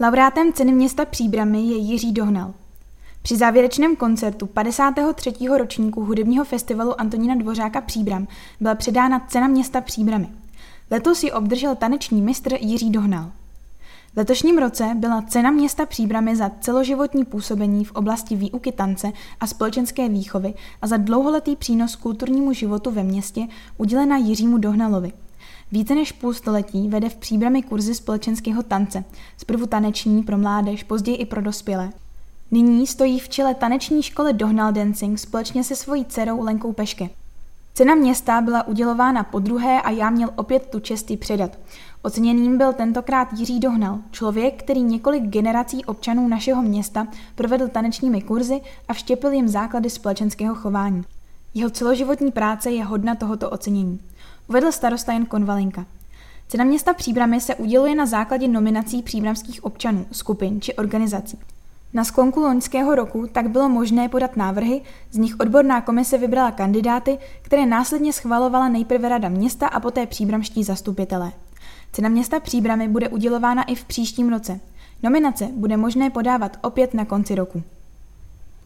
Laureátem ceny města Příbramy je Jiří Dohnal. Při závěrečném koncertu 53. ročníku hudebního festivalu Antonína Dvořáka Příbram byla předána cena města Příbramy. Letos ji obdržel taneční mistr Jiří Dohnal. V letošním roce byla cena města Příbramy za celoživotní působení v oblasti výuky tance a společenské výchovy a za dlouholetý přínos kulturnímu životu ve městě udělena Jiřímu Dohnalovi. Více než půl století vede v Příbrami kurzy společenského tance, zprvu taneční pro mládež, později i pro dospělé. Nyní stojí v čele taneční školy Dohnal Dancing společně se svojí dcerou Lenkou Peške. Cena města byla udělována po druhé a já měl opět tu čest předat. Oceněným byl tentokrát Jiří Dohnal, člověk, který několik generací občanů našeho města provedl tanečními kurzy a vštěpil jim základy společenského chování. Jeho celoživotní práce je hodna tohoto ocenění. Uvedl starosta Jan Konvalinka. Cena města Příbramy se uděluje na základě nominací příbramských občanů, skupin či organizací. Na sklonku loňského roku tak bylo možné podat návrhy, z nich odborná komise vybrala kandidáty, které následně schvalovala nejprve rada města a poté příbramští zastupitelé. Cena města Příbramy bude udělována i v příštím roce. Nominace bude možné podávat opět na konci roku.